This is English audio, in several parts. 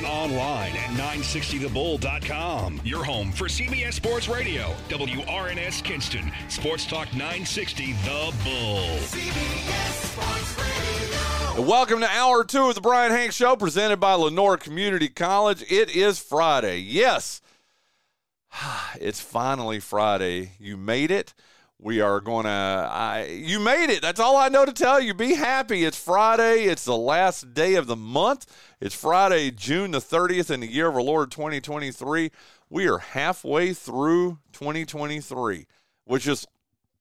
and online at 960thebull.com. Your home for CBS Sports Radio, WRNS Kinston, Sports Talk 960 The Bull. Welcome to hour two of the Bryan Hank Show, presented by Lenoir Community College. It is Friday. Yes, it's finally Friday. You made it. We are going to, I, you made it. That's all I know to tell you. Be happy. It's Friday. It's the last day of the month. It's Friday, June the 30th in the year of our Lord 2023. We are halfway through 2023, which is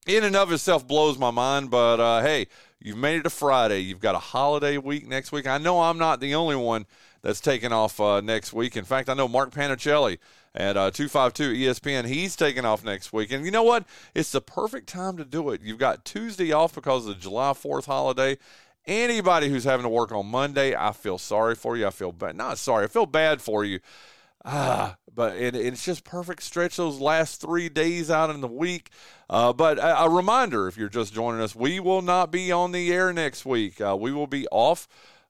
in and of itself blows my mind. But uh, hey, you've made it to Friday. You've got a holiday week next week. I know I'm not the only one that's taking off uh, next week. In fact, I know Mark Panichelli at uh, 252 ESPN. He's taking off next week. And you know what? It's the perfect time to do it. You've got Tuesday off because of the July 4th holiday. Anybody who's having to work on Monday, I feel sorry for you. I feel bad. Not sorry. I feel bad for you. Ah, but it, it's just perfect stretch those last three days out in the week. Uh, but a, a, reminder if you're just joining us, we will not be on the air next week. Uh, we will be off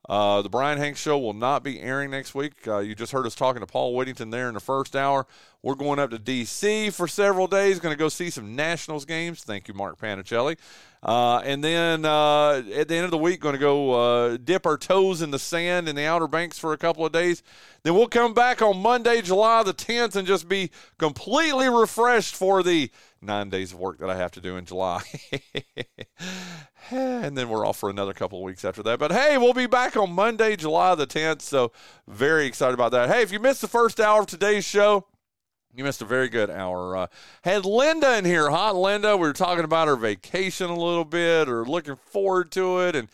uh, the Bryan Hanks Show will not be airing next week. Uh, you just heard us talking to Paul Whittington there in the first hour. We're going up to D.C. for several days. Going to go see some Nationals games. Thank you, Mark Panichelli. Uh, and then uh, at the end of the week, going to go uh, dip our toes in the sand in the Outer Banks for a couple of days. Then we'll come back on Monday, July the 10th, and just be completely refreshed for the nine days of work that I have to do in July. and then we're off for another couple of weeks after that. But hey, we'll be back on Monday, July the 10th. So very excited about that. Hey, if you missed the first hour of today's show, you missed a very good hour. Uh, had Linda in here, hot Linda. We were talking about her vacation a little bit, or looking forward to it, and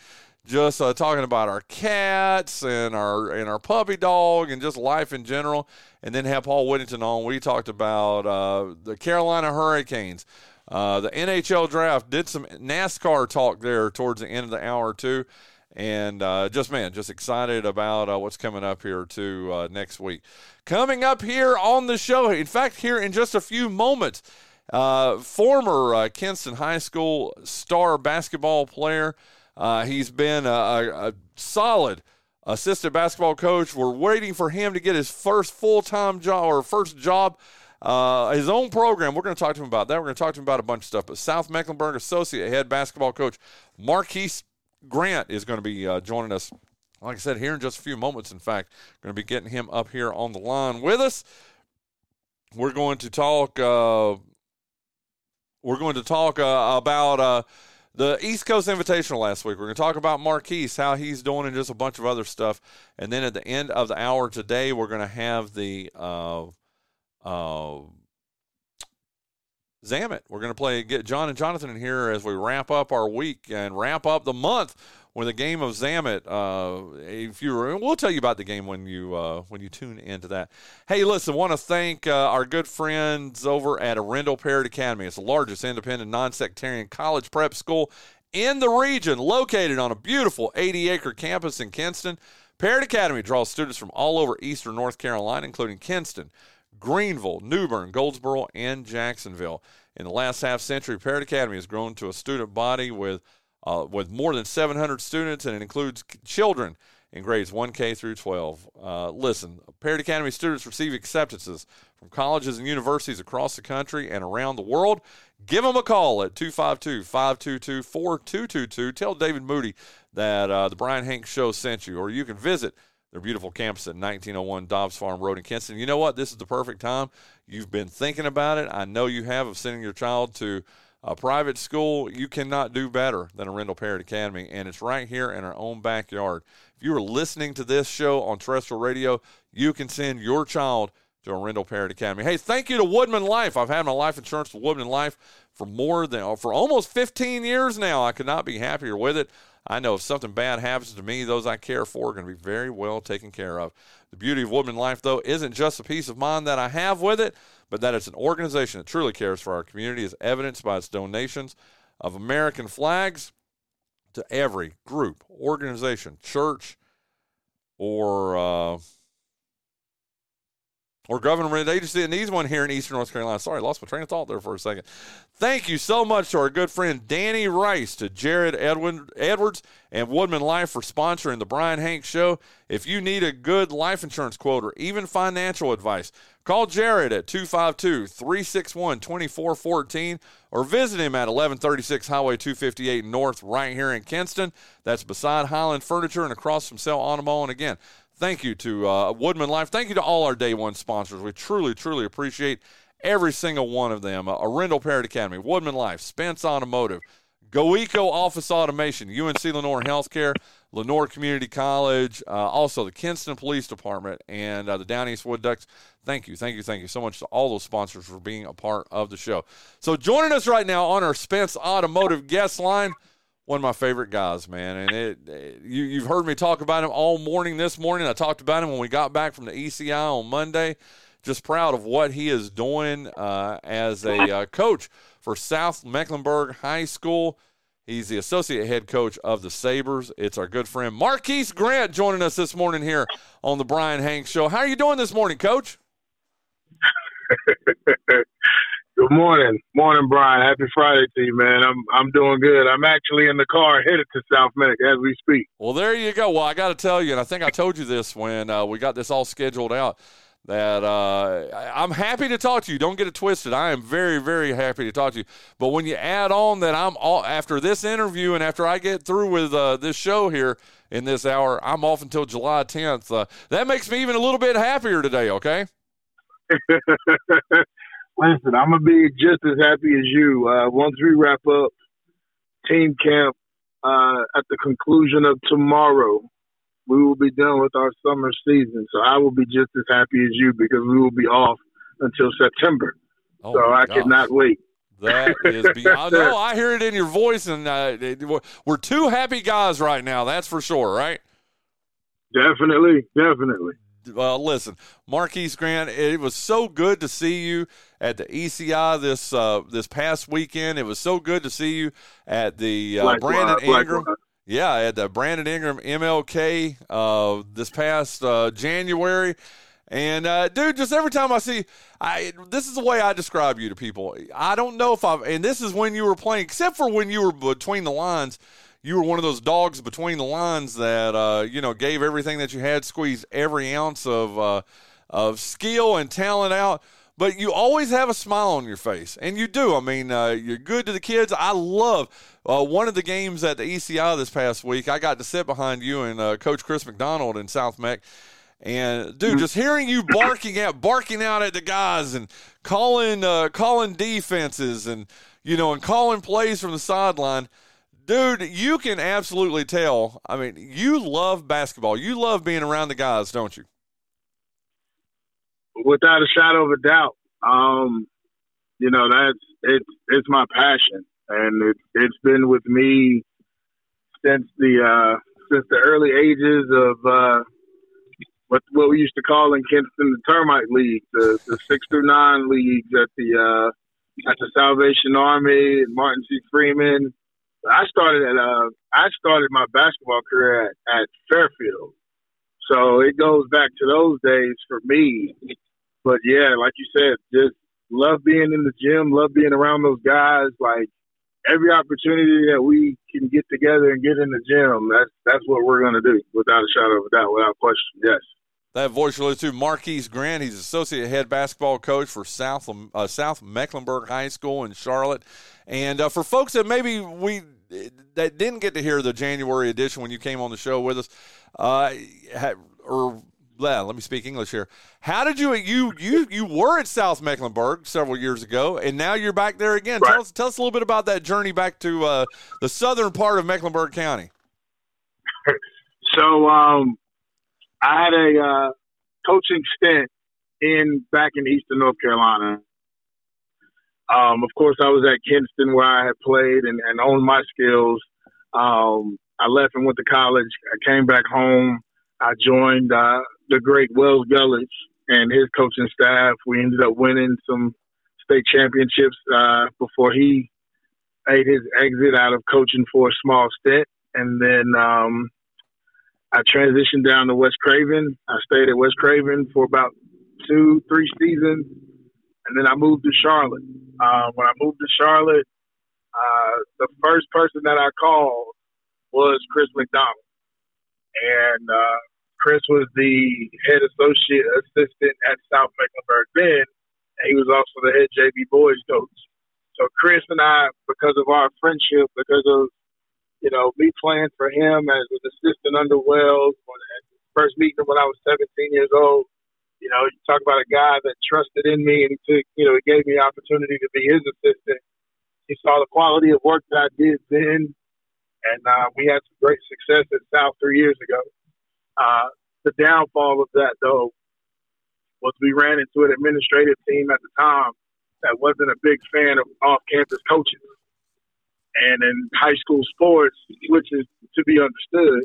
just uh, talking about our cats and our and our puppy dog and just life in general. And then have Paul Whittington on. We talked about uh, the Carolina Hurricanes, uh, the NHL draft. Did some NASCAR talk there towards the end of the hour too. And uh, just man, just excited about uh, what's coming up here too uh, next week. Coming up here on the show, in fact, here in just a few moments, former Kinston High School star basketball player. Uh, he's been a, a, a, solid assistant basketball coach. We're waiting for him to get his first full time job or first job, uh, his own program. We're going to talk to him about that. We're going to talk to him about a bunch of stuff. But South Mecklenburg Associate Head Basketball Coach Marquise Grant is going to be uh, joining us. Like I said, here in just a few moments, in fact, going to be getting him up here on the line with us. We're going to talk. Uh, we're going to talk uh, about uh, the East Coast Invitational last week. We're going to talk about Marquise, how he's doing, and just a bunch of other stuff. And then at the end of the hour today, we're going to have the uh, uh, Zam It. We're going to play get Jon and Jonathan in here as we wrap up our week and wrap up the month with a game of Zam It. Uh, if you we'll tell you about the game when you uh, when you tune into that. Hey, listen, want to thank uh, our good friends over at Arendell Parrott Academy. It's the largest independent non-sectarian college prep school in the region, located on a beautiful 80-acre campus in Kinston. Parrott Academy draws students from all over eastern North Carolina, including Kinston, Greenville, New Bern, Goldsboro, and Jacksonville. In the last half century, Parrott Academy has grown to a student body with uh, with more than 700 students, and it includes children in grades 1K through 12. Uh, listen, Parrott Academy students receive acceptances from colleges and universities across the country and around the world. Give them a call at 252 522 4222. Tell David Moody that uh, the Bryan Hanks Show sent you, or you can visit their beautiful campus at 1901 Dobbs Farm Road in Kinston. You know what? This is the perfect time. You've been thinking about it. I know you have of sending your child to a private school, you cannot do better than Arendell Parrott Academy, and it's right here in our own backyard. If you are listening to this show on terrestrial radio, you can send your child to Arendell Parrott Academy. Hey, thank you to Woodmen Life. I've had my life insurance with Woodmen Life for more than for almost 15 years now. I could not be happier with it. I know if something bad happens to me, those I care for are going to be very well taken care of. The beauty of Woodmen Life, though, isn't just the peace of mind that I have with it, but that it's an organization that truly cares for our community, is evidenced by its donations of American flags to every group, organization, church, or uh, or government agency that needs one here in Eastern North Carolina. Sorry, lost my train of thought there for a second. Thank you so much to our good friend Danny Rice, to Jared Edwin, Edwards, and Woodmen Life for sponsoring the Bryan Hanks Show. If you need a good life insurance quote or even financial advice, call Jared at 252 361 2414 or visit him at 1136 Highway 258 North, right here in Kinston. That's beside Highland Furniture and across from Sell Automall. And again, thank you to uh, Woodmen Life. Thank you to all our day one sponsors. We truly, truly appreciate every single one of them. Uh, Arendell Parrott Academy, Woodmen Life, Spence Automotive, GoEco Office Automation, UNC Lenoir Healthcare, Lenoir Community College, uh, also the Kinston Police Department, and uh, the Down East Wood Ducks. Thank you, thank you, thank you so much to all those sponsors for being a part of the show. So joining us right now on our Spence Automotive guest line – one of my favorite guys, man. And it, it, you, you've heard me talk about him all morning this morning. I talked about him when we got back from the ECI on Monday. Just proud of what he is doing uh, as a uh, coach for South Mecklenburg High School. He's the associate head coach of the Sabres. It's our good friend Marquise Grant joining us this morning here on the Bryan Hanks Show. How are you doing this morning, Coach? Good morning, morning, Bryan. Happy Friday to you, man. I'm I'm doing good. I'm actually in the car headed to South Meck as we speak. Well, there you go. Well, I got to tell you, and I think I told you this when uh, we got this all scheduled out. That uh, I'm happy to talk to you. Don't get it twisted. I am very, very happy to talk to you. But when you add on that I'm all after this interview and after I get through with uh, this show here in this hour, I'm off until July 10th. Uh, that makes me even a little bit happier today. Okay. Listen, I'm gonna be just as happy as you. Uh, once we wrap up team camp uh, at the conclusion of tomorrow, we will be done with our summer season. So I will be just as happy as you because we will be off until September. Oh so I gosh. cannot wait. That is beyond. no, I hear it in your voice, and uh, we're two happy guys right now. That's for sure, right? Definitely, definitely Well, listen, Marquise Grant, it was so good to see you at the ECI this uh, this past weekend. It was so good to see you at the uh, Brandon Ingram. Yeah, I had the Brandon Ingram MLK uh, this past uh, January. And uh, dude, just every time I see, I this is the way I describe you to people. I don't know if I've, and this is when you were playing, except for when you were between the lines you were one of those dogs between the lines that uh, you know gave everything that you had, squeezed every ounce of uh, of skill and talent out. But you always have a smile on your face, and you do. I mean, uh, you're good to the kids. I love uh, one of the games at the ECI this past week. I got to sit behind you and uh, Coach Chris McDonald in South Meck. And dude, just hearing you barking out, barking out at the guys, and calling, uh, calling defenses, and you know, and calling plays from the sideline, Dude, you can absolutely tell. I mean, you love basketball. You love being around the guys, don't you? Without a shadow of a doubt. Um, you know, that's it's it's my passion, and it, it's been with me since the uh, since the early ages of uh, what what we used to call in Kinston the termite league, the, the six through nine leagues at the uh, at the Salvation Army Martin C. Freeman I started at uh, I started my basketball career at, at Fairfield, so it goes back to those days for me. But yeah, like you said, just love being in the gym, love being around those guys. Like every opportunity that we can get together and get in the gym, that's that's what we're gonna do, without a shadow of a doubt, without question. Yes. That voice related to Marquise Grant. He's associate head basketball coach for South uh, South Mecklenburg High School in Charlotte. And uh, for folks that maybe we that didn't get to hear the January edition when you came on the show with us, uh, or let me speak English here. How did you you you you were at South Mecklenburg several years ago, and now you're back there again? Right. Tell us tell us a little bit about that journey back to uh, the southern part of Mecklenburg County. so um, I had a uh, coaching stint in back in Eastern North Carolina. Um, of course, I was at Kinston where I had played and, and owned my skills. Um, I left and went to college. I came back home. I joined uh, the great Wells Gulledge and his coaching staff. We ended up winning some state championships uh, before he made his exit out of coaching for a small stint. And then um, I transitioned down to West Craven. I stayed at West Craven for about two, three seasons, and then I moved to Charlotte. Uh, when I moved to Charlotte, uh, the first person that I called was Chris McDonald, and uh, Chris was the head associate assistant at South Mecklenburg then, and he was also the head JV boys coach. So Chris and I, because of our friendship, because of you know me playing for him as an assistant under Wells, when first meeting him when I was 17 years old, you know, you talk about a guy that trusted in me and took, you know, he gave me the opportunity to be his assistant. He saw the quality of work that I did then, and uh, we had some great success at South three years ago. Uh, the downfall of that, though, was we ran into an administrative team at the time that wasn't a big fan of off-campus coaches. And in high school sports, which is to be understood,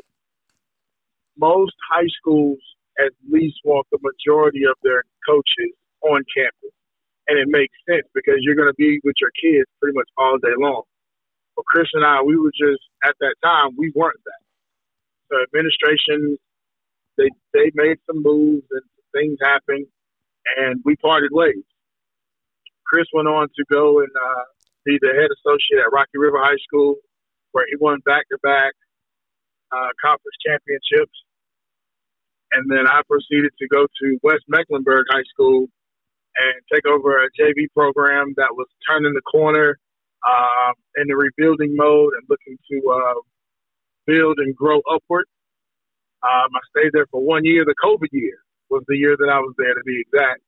most high schools at least want the majority of their coaches on campus. And it makes sense because you're going to be with your kids pretty much all day long. But Chris and I, we were just, at that time, we weren't that. So administration they they made some moves and things happened, and we parted ways. Chris went on to go and uh, be the head associate at Rocky River High School, where he won back-to-back uh, conference championships. And then I proceeded to go to West Mecklenburg High School and take over a JV program that was turning the corner uh, in the rebuilding mode and looking to uh, build and grow upward. Um, I stayed there for one year. The COVID year was the year that I was there, to be exact.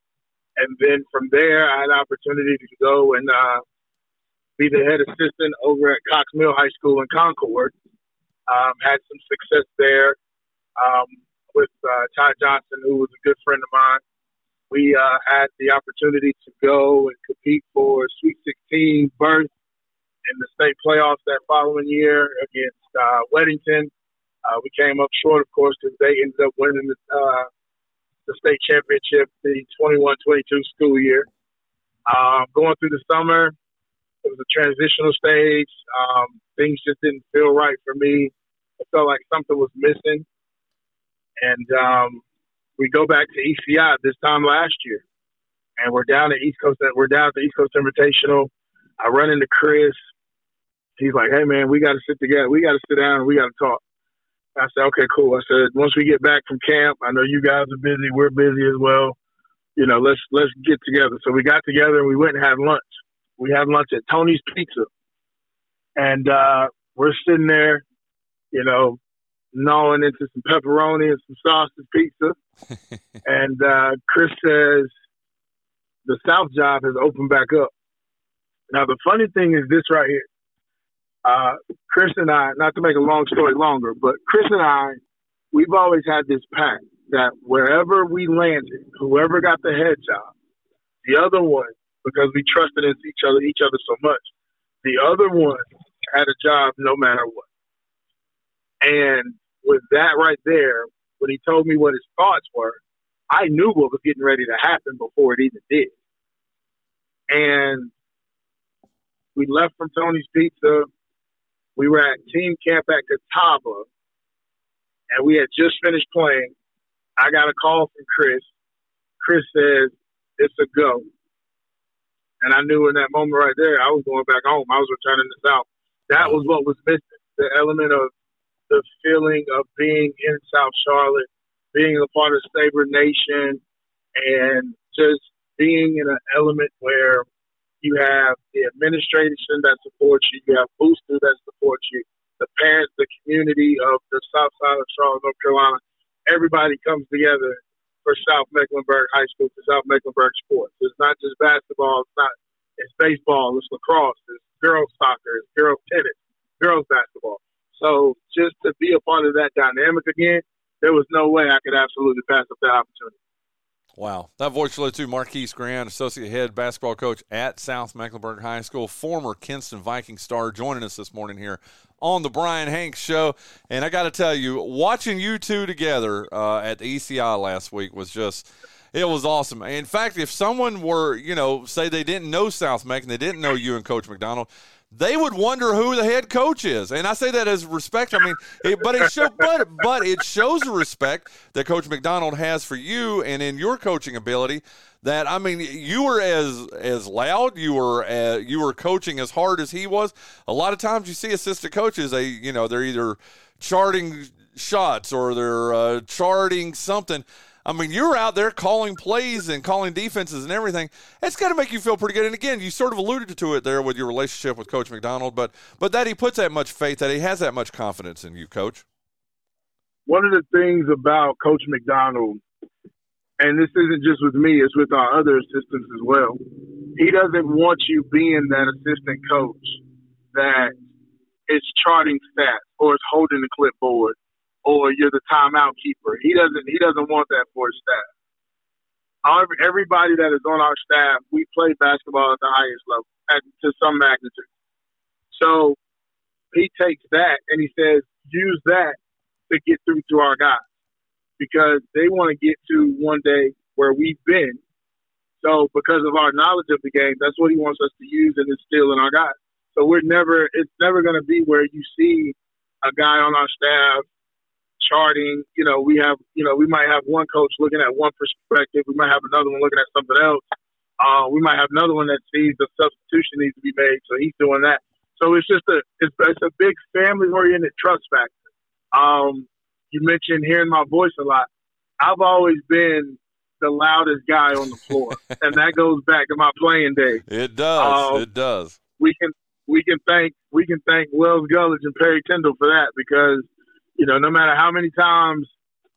And then from there, I had an opportunity to go and uh, be the head assistant over at Cox Mill High School in Concord. Um, had some success there um, with uh, Ty Johnson, who was a good friend of mine. We uh, had the opportunity to go and compete for Sweet 16 berth in the state playoffs that following year against uh, Weddington. Uh, we came up short, of course, because they ended up winning the, uh, the state championship the 21-22 school year. Um, going through the summer, it was a transitional stage. Um, things just didn't feel right for me. It felt like something was missing. And um, we go back to ECI this time last year, and we're down at East Coast. We're down at the East Coast Invitational. I run into Chris. He's like, "Hey man, we got to sit together. We got to sit down and we got to talk." I said, okay, cool. I said, once we get back from camp, I know you guys are busy. We're busy as well. You know, let's let's get together. So we got together and we went and had lunch. We had lunch at Tony's Pizza, and uh, we're sitting there, you know, gnawing into some pepperoni and some sausage pizza. and uh, Chris says the South job has opened back up. Now the funny thing is this right here uh, Chris and I, not to make a long story longer, but Chris and I, we've always had this pact that wherever we landed, whoever got the head job, the other one, because we trusted in each other, each other so much, the other one had a job no matter what. And with that right there, when he told me what his thoughts were, I knew what was getting ready to happen before it even did. And we left from Tony's Pizza we were at team camp at Catawba, and we had just finished playing. I got a call from Chris. Chris says, it's a go. And I knew in that moment right there, I was going back home. I was returning to South. That was what was missing. The element of the feeling of being in South Charlotte, being a part of Sabre Nation, and just being in an element where you have the administration that supports you. You have boosters that support you. The parents, the community of the South Side of Charlotte, North Carolina. Everybody comes together for South Mecklenburg High School, for South Mecklenburg sports. It's not just basketball. It's not. It's baseball. It's lacrosse. It's girls soccer. It's girls tennis. Girls basketball. So just to be a part of that dynamic again, there was no way I could absolutely pass up that opportunity. Wow. That voice related to Marquise Grant, Associate Head Basketball Coach at South Mecklenburg High School, former Kinston Viking star, joining us this morning here on the Bryan Hanks Show. And I got to tell you, watching you two together uh, at the ECI last week was just. It was awesome. In fact, if someone were, you know, say they didn't know South Meck and they didn't know you and Coach McDonald, they would wonder who the head coach is. And I say that as respect. I mean, it, but it show, but but it shows the respect that Coach McDonald has for you and in your coaching ability. That I mean, you were as as loud, you were uh, you were coaching as hard as he was. A lot of times, you see assistant coaches, they you know they're either charting shots or they're uh, charting something. I mean, you're out there calling plays and calling defenses and everything. It's got to make you feel pretty good. And again, you sort of alluded to it there with your relationship with Coach McDonald, but but that he puts that much faith, that he has that much confidence in you, Coach. One of the things about Coach McDonald, and this isn't just with me; it's with our other assistants as well. He doesn't want you being that assistant coach that is charting stats or is holding the clipboard or you're the timeout keeper. He doesn't he doesn't want that for his staff. However, everybody that is on our staff, we play basketball at the highest level at, to some magnitude. So he takes that and he says, use that to get through to our guys because they want to get to one day where we've been. So because of our knowledge of the game, that's what he wants us to use and instill in our guys. So we're never, it's never going to be where you see a guy on our staff charting. You know, we have, you know, we might have one coach looking at one perspective. We might have another one looking at something else. Uh, we might have another one that sees the substitution needs to be made, so he's doing that. So it's just a, it's, it's a big family-oriented trust factor. Um, you mentioned hearing my voice a lot. I've always been the loudest guy on the floor, and that goes back to my playing days. It does. Um, it does. We can we can thank we can thank Wells Gulledge and Perry Kendall for that because you know, no matter how many times,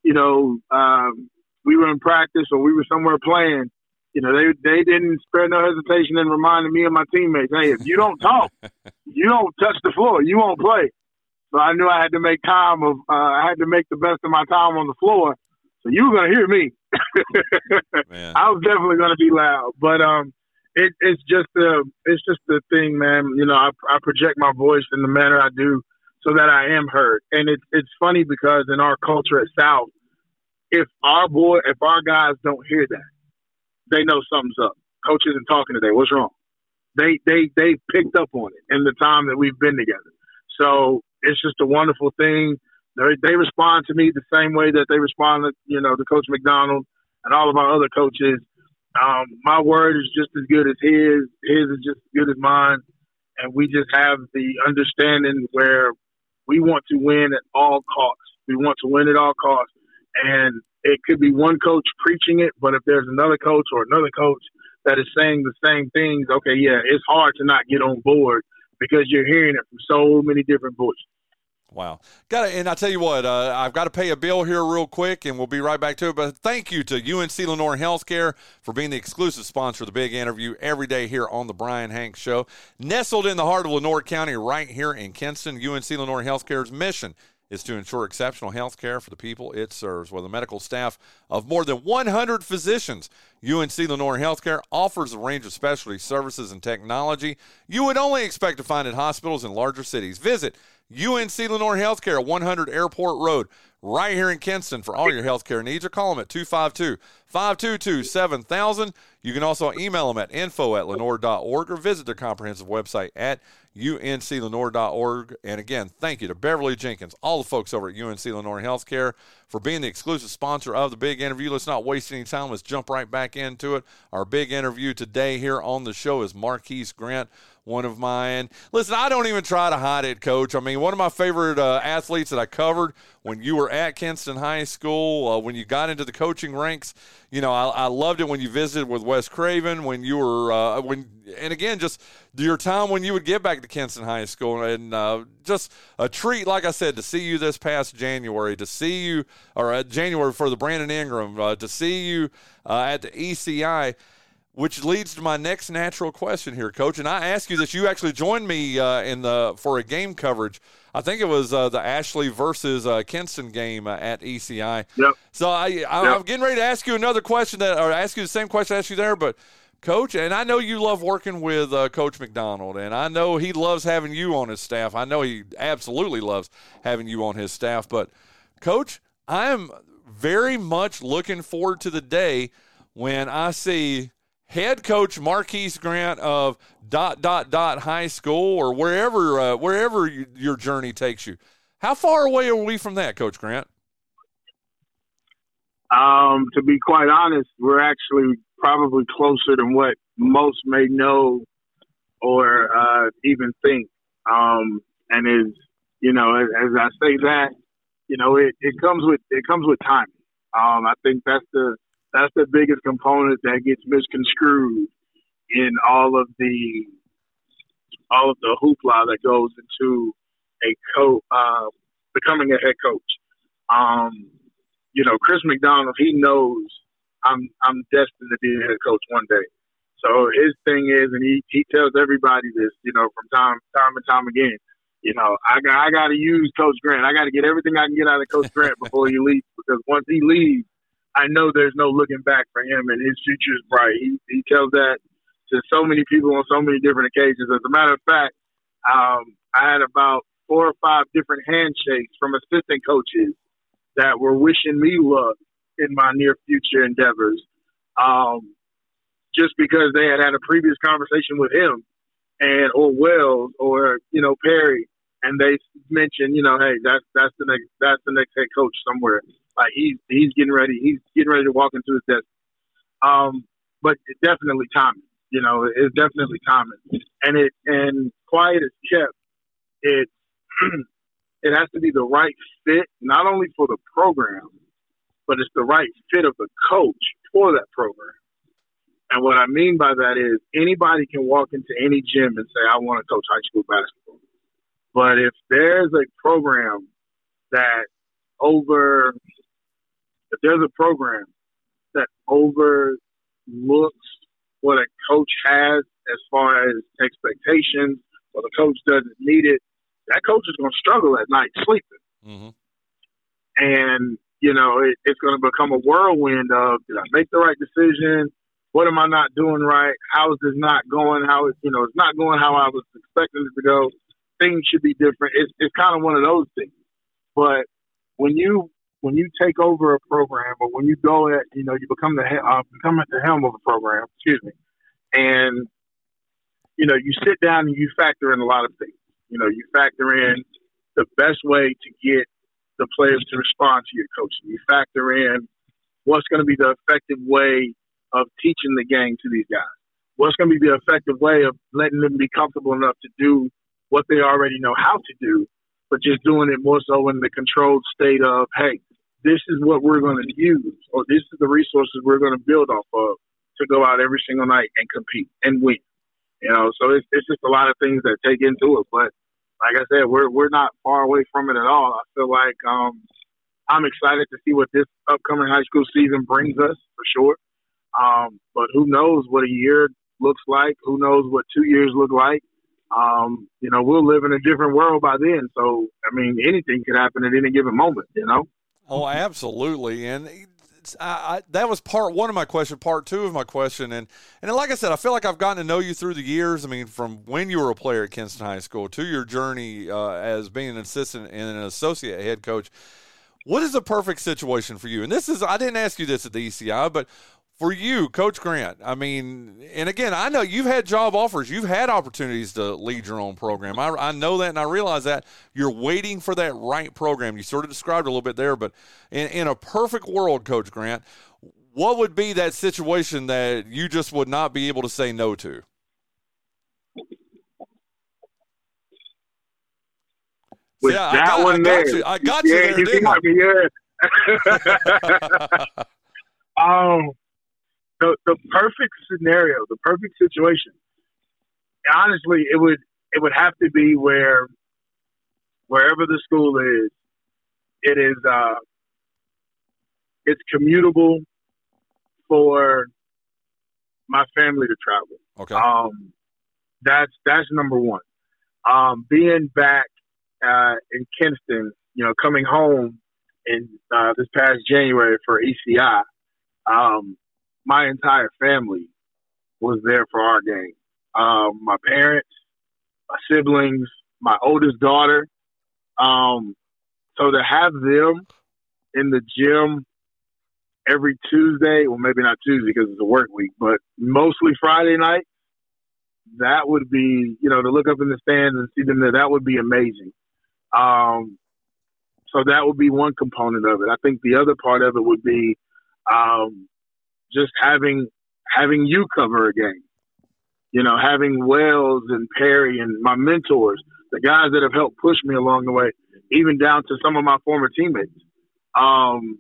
you know, um, we were in practice or we were somewhere playing, you know, they they didn't spare no hesitation in reminding me and my teammates, hey, if you don't talk, you don't touch the floor, you won't play. So I knew I had to make time of uh, I had to make the best of my time on the floor. So you were gonna hear me. I was definitely gonna be loud, but um, it, it's just the it's just the thing, man. You know, I, I project my voice in the manner I do so that I am heard. And it's it's funny because in our culture at South, if our boy, if our guys don't hear that, they know something's up. Coach isn't talking today. What's wrong? They they they picked up on it in the time that we've been together. So it's just a wonderful thing. They, they respond to me the same way that they respond to you know to Coach McDonald and all of our other coaches. Um, my word is just as good as his. His is just as good as mine, and we just have the understanding where we want to win at all costs. We want to win at all costs. And it could be one coach preaching it, but if there's another coach or another coach that is saying the same things, okay, yeah, it's hard to not get on board because you're hearing it from so many different voices. Wow. Got it. And I tell you what, uh, I've got to pay a bill here real quick, and we'll be right back to it. But thank you to UNC Lenoir Healthcare for being the exclusive sponsor of the big interview every day here on the Bryan Hanks Show. Nestled in the heart of Lenoir County, right here in Kinston, UNC Lenoir Healthcare's mission is to ensure exceptional health care for the people it serves. With a medical staff of more than 100 physicians, UNC Lenoir Healthcare offers a range of specialty services and technology you would only expect to find at hospitals in larger cities. Visit UNC Lenoir Healthcare, 100 Airport Road, right here in Kinston for all your healthcare needs, or call them at 252 522 7000. You can also email them at info at lenoir.org or visit their comprehensive website at unclenoir.org. And again, thank you to Beverly Jenkins, all the folks over at UNC Lenoir Healthcare for being the exclusive sponsor of the big interview. Let's not waste any time. Let's jump right back into it. Our big interview today here on the show is Marquise Grant one of mine. Listen, I don't even try to hide it, coach. I mean, one of my favorite uh, athletes that I covered when you were at Kinston High School, uh, when you got into the coaching ranks. You know, I, I, loved it when you visited with West Craven, when you were, uh, when, and again, just your time when you would get back to Kinston High School, and uh, just a treat, like I said, to see you this past January, to see you, or uh, January for the Brandon Ingram, uh, to see you at the ECI which leads to my next natural question here, Coach. And I ask you this: you actually joined me uh, in the for a game coverage. I think it was uh, the Ashley versus uh, Kinston game uh, at ECI. Yep. So I, I yep. I'm getting ready to ask you another question that, or ask you the same question I asked you there, but. Coach, and I know you love working with uh, Coach McDonald, and I know he loves having you on his staff. I know he absolutely loves having you on his staff. But, Coach, I am very much looking forward to the day when I see head coach Marquise Grant of dot dot dot high school or wherever uh, wherever you, your journey takes you. How far away are we from that, Coach Grant? Um, to be quite honest, we're actually probably closer than what most may know or uh, even think. Um, and is you know, as, as, I say that, you know, it, it comes with it comes with timing. Um, I think that's the that's the biggest component that gets misconstrued in all of the all of the hoopla that goes into a coach uh, becoming a head coach. Um, you know, Chris McDonald, he knows I'm I'm destined to be a head coach one day. So his thing is, and he he tells everybody this, you know, from time time and time again. You know, I got I got to use Coach Grant. I got to get everything I can get out of Coach Grant before he leaves, because once he leaves, I know there's no looking back for him, and his future is bright. He, he tells that to so many people on so many different occasions. As a matter of fact, um, I had about four or five different handshakes from assistant coaches that were wishing me luck in my near future endeavors, um, just because they had had a previous conversation with him and or Wells or you know Perry, and they mentioned, you know, hey, that's that's the next that's the next head coach somewhere. Like he's he's getting ready. He's getting ready to walk into his desk. Um, but it's definitely timing. You know, it's definitely timing. And it and quiet is kept. It it has to be the right fit, not only for the program, but it's the right fit of the coach for that program. And what I mean by that is anybody can walk into any gym and say, I want to coach high school basketball. But if there's a program that over if there's a program that overlooks what a coach has as far as expectations, or the coach doesn't need it, that coach is going to struggle at night sleeping. Mm-hmm. And, you know, it, it's going to become a whirlwind of did I make the right decision? What am I not doing right? How is this not going? How is, you know, it's not going how I was expecting it to go. Things should be different. It's, it's kind of one of those things. But when you when you take over a program or when you go at, you know, you become the uh, become at the helm of a program, excuse me, and you know, you sit down and you factor in a lot of things. You know, you factor in the best way to get the players to respond to your coaching. You factor in what's going to be the effective way of teaching the game to these guys. What's going to be the effective way of letting them be comfortable enough to do what they already know how to do, but just doing it more so in the controlled state of, hey, this is what we're going to use, or this is the resources we're going to build off of to go out every single night and compete and win. You know, so it's, it's just a lot of things that take into it. But like I said, we're we're not far away from it at all. I feel like um, I'm excited to see what this upcoming high school season brings us for sure. Um, but who knows what a year looks like? Who knows what two years look like? Um, you know, we'll live in a different world by then. So, I mean, anything could happen at any given moment. You know. Oh, absolutely, and I, I, that was part one of my question. Part two of my question, and and like I said, I feel like I've gotten to know you through the years. I mean, from when you were a player at Kinston High School to your journey uh, as being an assistant and an associate head coach. What is the perfect situation for you? And this is I didn't ask you this at the ECI, but for you, Coach Grant, I mean, and again, I know you've had job offers, you've had opportunities to lead your own program. I, I know that, and I realize that you're waiting for that right program. You sort of described a little bit there, but in, in a perfect world, Coach Grant, what would be that situation that you just would not be able to say no to? With that I got, one I got there, you. I got you yeah, there, you got me, yeah. um, the the perfect scenario, the perfect situation. Honestly, it would it would have to be where wherever the school is, it is uh, it's commutable for my family to travel. Okay. Um, that's that's number one. Um, being back uh, in Kinston, you know, coming home in uh, this past January for ECI, um, my entire family was there for our game. Um, my parents, my siblings, my oldest daughter. Um, so to have them in the gym every Tuesday, well, maybe not Tuesday because it's a work week, but mostly Friday night. That would be, you know, to look up in the stands and see them there. That would be amazing. Um, so that would be one component of it. I think the other part of it would be um, just having having you cover a game. You know, having Wells and Perry and my mentors, the guys that have helped push me along the way, even down to some of my former teammates. Um,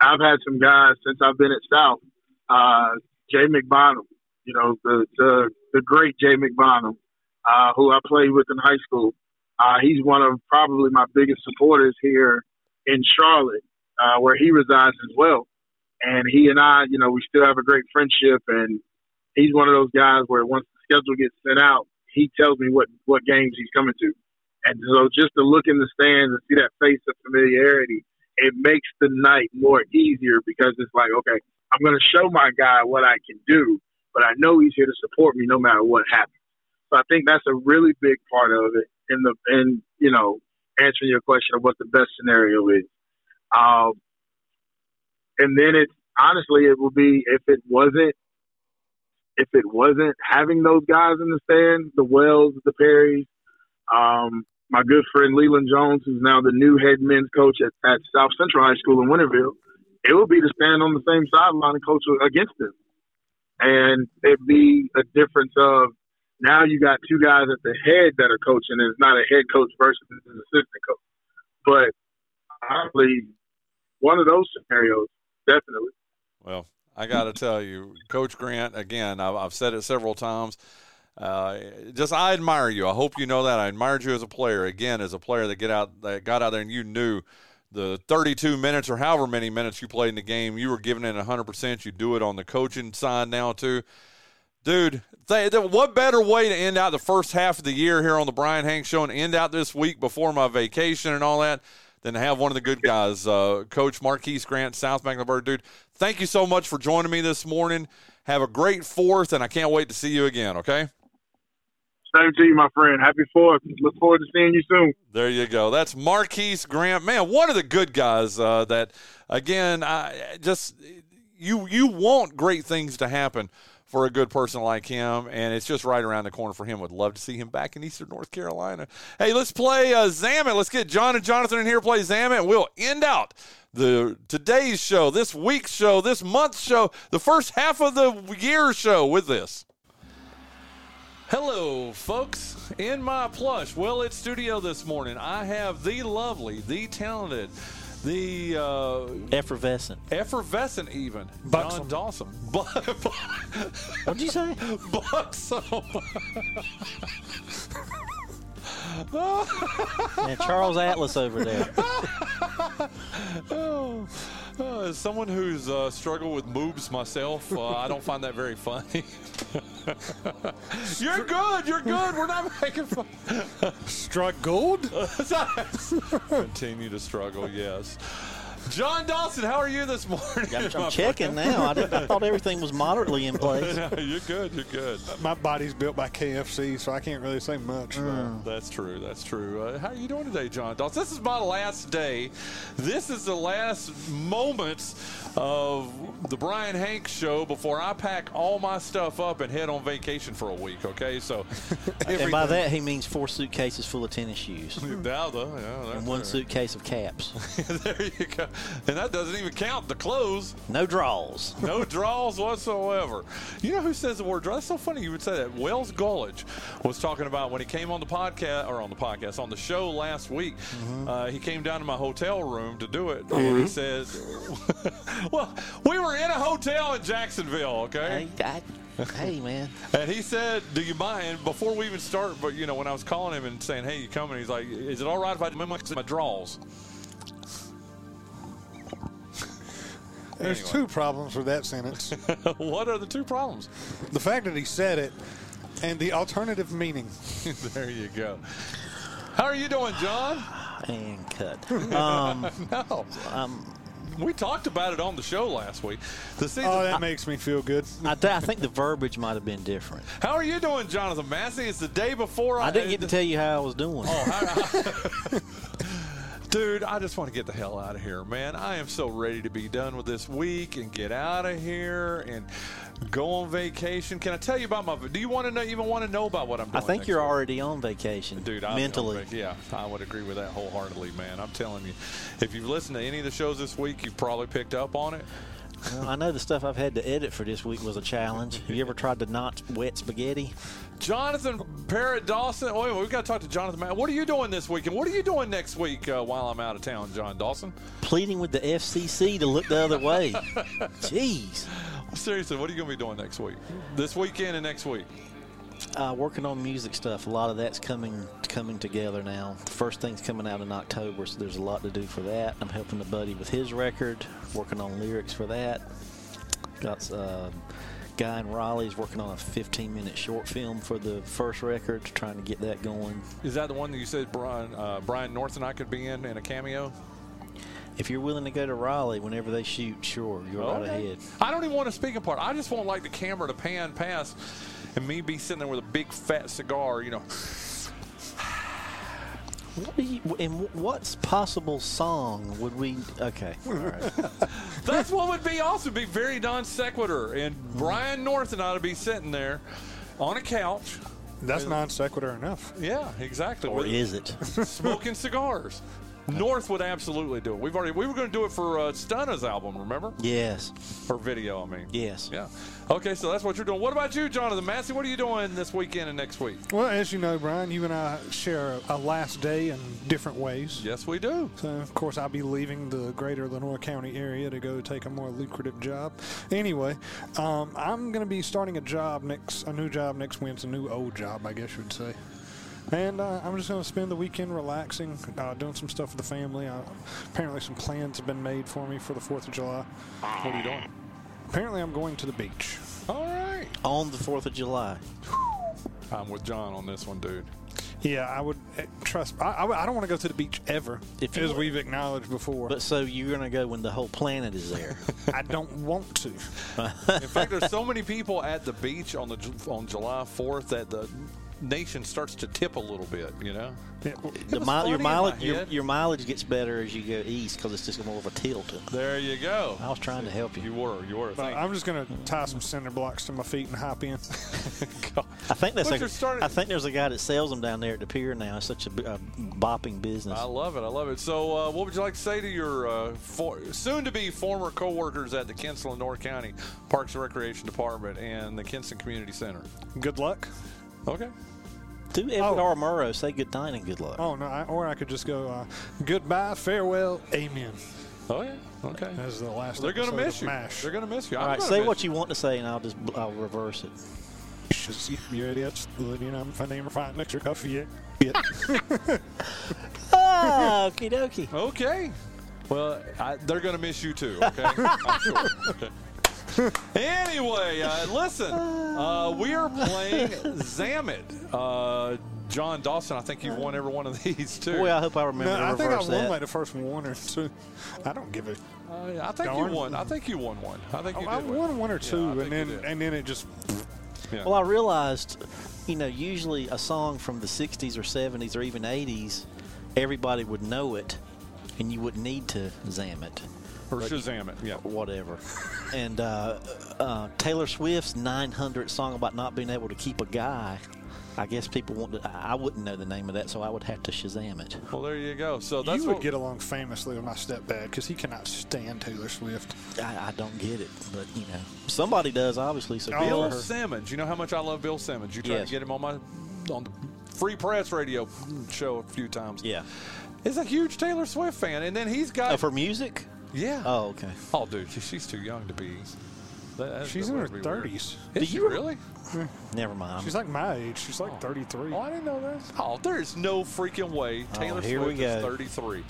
I've had some guys since I've been at South. Uh, Jay McBonham, you know, the the, the great Jay McBonham, uh, who I played with in high school. Uh, he's one of probably my biggest supporters here in Charlotte, uh, where he resides as well. And he and I, you know, we still have a great friendship. And he's one of those guys where once the schedule gets sent out, he tells me what what games he's coming to. And so just to look in the stands and see that face of familiarity, it makes the night more easier because it's like, okay, I'm going to show my guy what I can do, but I know he's here to support me no matter what happens. So I think that's a really big part of it in the in you know answering your question of what the best scenario is. Um, and then it's honestly it will be if it wasn't if it wasn't having those guys in the stand, the Wells, the Perrys, um, my good friend Leland Jones, who's now the new head men's coach at, at South Central High School in Winterville, it would be to stand on the same sideline and coach against them. And it'd be a difference of now you got two guys at the head that are coaching, and it's not a head coach versus an assistant coach. But honestly, one of those scenarios, definitely. Well, I got to tell you, Coach Grant, again, I've, I've said it several times. Uh, just I admire you. I hope you know that. I admired you as a player. Again, as a player that get out that got out there and you knew the 32 minutes or however many minutes you played in the game, you were giving it 100%. You do it on the coaching side now too. Dude, th- th- what better way to end out the first half of the year here on the Bryan Hanks Show and end out this week before my vacation and all that than to have one of the good guys, uh, Coach Marquise Grant, South Mecklenburg. Dude, thank you so much for joining me this morning. Have a great fourth, and I can't wait to see you again, okay? Same to you, my friend. Happy Fourth. Look forward to seeing you soon. There you go. That's Marquise Grant. Man, one of the good guys uh, that, again, I just you you want great things to happen for a good person like him, and it's just right around the corner for him. Would love to see him back in Eastern North Carolina. Hey, let's play uh, Zam It. Let's get Jon and Jonathan in here play Zam It. We'll end out the today's show, this week's show, this month's show, the first half of the year show with this. Hello, folks. In my plush, well, it's studio this morning. I have the lovely, the talented, the uh, effervescent, effervescent, even Buxom. Jon Dawson. What'd you say? Buxom. yeah, Charles Atlas over there. oh, as someone who's uh, struggled with moobs myself, uh, I don't find that very funny. you're good. You're good. We're not making fun. Struggled? Continue to struggle. Yes. Jon Dawson, how are you this morning? I'm, I'm checking now. I, did, I thought everything was moderately in place. no, you're good. You're good. My body's built by KFC, so I can't really say much. Mm. That's true. That's true. Uh, how are you doing today, Jon Dawson? This is my last day. This is the last moments of the Bryan Hanks show before I pack all my stuff up and head on vacation for a week. Okay, so and by that he means four suitcases full of tennis shoes yeah, yeah, and one suitcase of caps. there you go. And that doesn't even count the clothes. No draws. No draws whatsoever. You know who says the word draw? That's so funny you would say that. Wells Gulledge was talking about when he came on the podcast, or on the podcast, on the show last week. Mm-hmm. Uh, he came down to my hotel room to do it. Mm-hmm. And he said, well, we were in a hotel in Jacksonville, okay? I, I, hey, man. and he said, do you mind, before we even start, but, you know, when I was calling him and saying, hey, you coming? He's like, is it all right if I mimic my draws? There's Anyway. two problems with that sentence. what are the two problems? the fact that he said it and the alternative meaning. there you go. How are you doing, Jon? And cut. Um, No. um, We talked about it on the show last week. The season, Oh, that makes me feel good. I, th- I think the verbiage might have been different. How are you doing, Jonathan Massey? It's the day before. I didn't get to tell you how I was doing. Oh, how, Dude, I just want to get the hell out of here, man. I am so ready to be done with this week and get out of here and go on vacation. Can I tell you about my? Do you want to know? Even want to know about what I'm doing? I think you're week? already on vacation, Dude, on mentally. yeah, I would agree with that wholeheartedly, man. I'm telling you, if you've listened to any of the shows this week, you've probably picked up on it. Well, I know the stuff I've had to edit for this week was a challenge. Have you ever tried to not wet spaghetti? Jonathan Parrott Dawson. Wait, we've got to talk to Jonathan. Matt. What are you doing this week? And what are you doing next week uh, while I'm out of town, Jon Dawson? Pleading with the FCC to look the other way. Jeez. Seriously, what are you going to be doing next week? This weekend and next week? Uh, working on music stuff. A lot of that's coming coming together now. The first thing's coming out in October, so there's a lot to do for that. I'm helping a buddy with his record, working on lyrics for that. Got uh, guy in Raleigh's working on a 15 minute short film for the first record, trying to get that going. Is that the one that you said Brian uh, Brian North and I could be in in a cameo? If you're willing to go to Raleigh whenever they shoot, sure, you're right ahead. I don't even want a speaking part. I just want like the camera to pan past and me be sitting there with a big fat cigar, you know. What do you, and what's possible song would we? Okay, all right. That's what would be awesome. Be very non sequitur. And Brian North and I would be sitting there on a couch. That's non sequitur enough. Yeah, exactly. or with- is it? smoking cigars. North would absolutely do it. We've already we were going to do it for uh, Stunna's album, remember? Yes, Or video, I mean. yes. Yeah. Okay, so that's what you're doing. What about you, Jonathan Massey? What are you doing this weekend and next week? Well, as you know, Bryan, you and I share a, a last day in different ways. Yes, we do. So, of course, I'll be leaving the greater Lenoir County area to go take a more lucrative job. Anyway, um, I'm going to be starting a job next, a new job next Wednesday, a new old job, I guess you would say. And uh, I'm just going to spend the weekend relaxing, uh, doing some stuff with the family. Uh, apparently, some plans have been made for me for the 4th of July. What are you doing? Apparently, I'm going to the beach. All right. On the Fourth of July. I'm with Jon on this one, dude. Yeah, I would eh, trust. I, I, I don't want to go to the beach ever, If you as would. we've acknowledged before. But so you're gonna go when the whole planet is there. I don't want to. In fact, there's so many people at the beach on the Ju- on July 4th that the nation starts to tip a little bit. You know. Yeah, the was mile, your funny in my mileage, your, your mileage gets better as you go east because it's just more of a tilt. There you go. I was trying to help you. You were. You were. but I'm just going to tie some cinder blocks to my feet and hop in. I think that's But a, you're I think there's a guy that sells them down there at the pier now. It's such a bopping business. I love it. I love it. So, uh, what would you like to say to your uh, for, soon-to-be former coworkers at the Kinston, Lenoir County Parks and Recreation Department and the Kinston Community Center? Good luck. Okay. To Edward Oh. R. Murrow, say good night and good luck. Oh no! I, or I could just go uh, goodbye, farewell, amen. Oh yeah. Okay. As the last. They're gonna miss you. Mash. They're gonna miss you. All I'm right, say what you want to say, and I'll just I'll reverse it. You idiots. You know, if I name her fight next year, coffee. Yeah. Ah, okie dokie. Okay. Well, I, they're going to miss you too, okay? I'm sure. Okay. Anyway, uh, listen, uh, we are playing Zam It. Uh, Jon Dawson, I think you've won every one of these too. Boy, I hope I remember No, I think I won that. like the first one or two. I don't give a. Uh, I think Darn. you won. I think you won one. I think you I did win. won one or two, I and then and then it just. Yeah. Well, I realized, you know, usually a song from the 60s or 70s or even 80s, everybody would know it, and you wouldn't need to zam it. Or Shazam it. Yeah. whatever. and uh, uh, Taylor Swift's 900 song about not being able to keep a guy. I guess people want to. I I wouldn't know the name of that, so I would have to Shazam it. Well, there you go. So that's you would what, get along famously with my stepdad because he cannot stand Taylor Swift. I, I don't get it, but you know, somebody does obviously. So good Bill her. Simmons. You know how much I love Bill Simmons. You tried Yes. to get him on my on the free press radio show a few times. Yeah. Is a huge Taylor Swift fan, and then he's got Oh, for music? Yeah. Oh, okay. Oh, dude, she, she's too young to be. that- She's in her would be weird. thirties. Is Do she you- really? Never mind. She's like my age. She's like thirty-three. Oh, I didn't know that. Oh, there's no freaking way Taylor here we Swift is 33.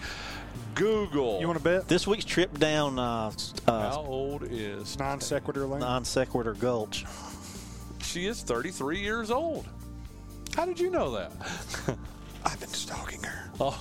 Google. You want to bet? this week's trip down uh, uh, How old is? Non sequitur lane. non sequitur gulch. She is 33 years old. How did you know that? I've been stalking her. Oh,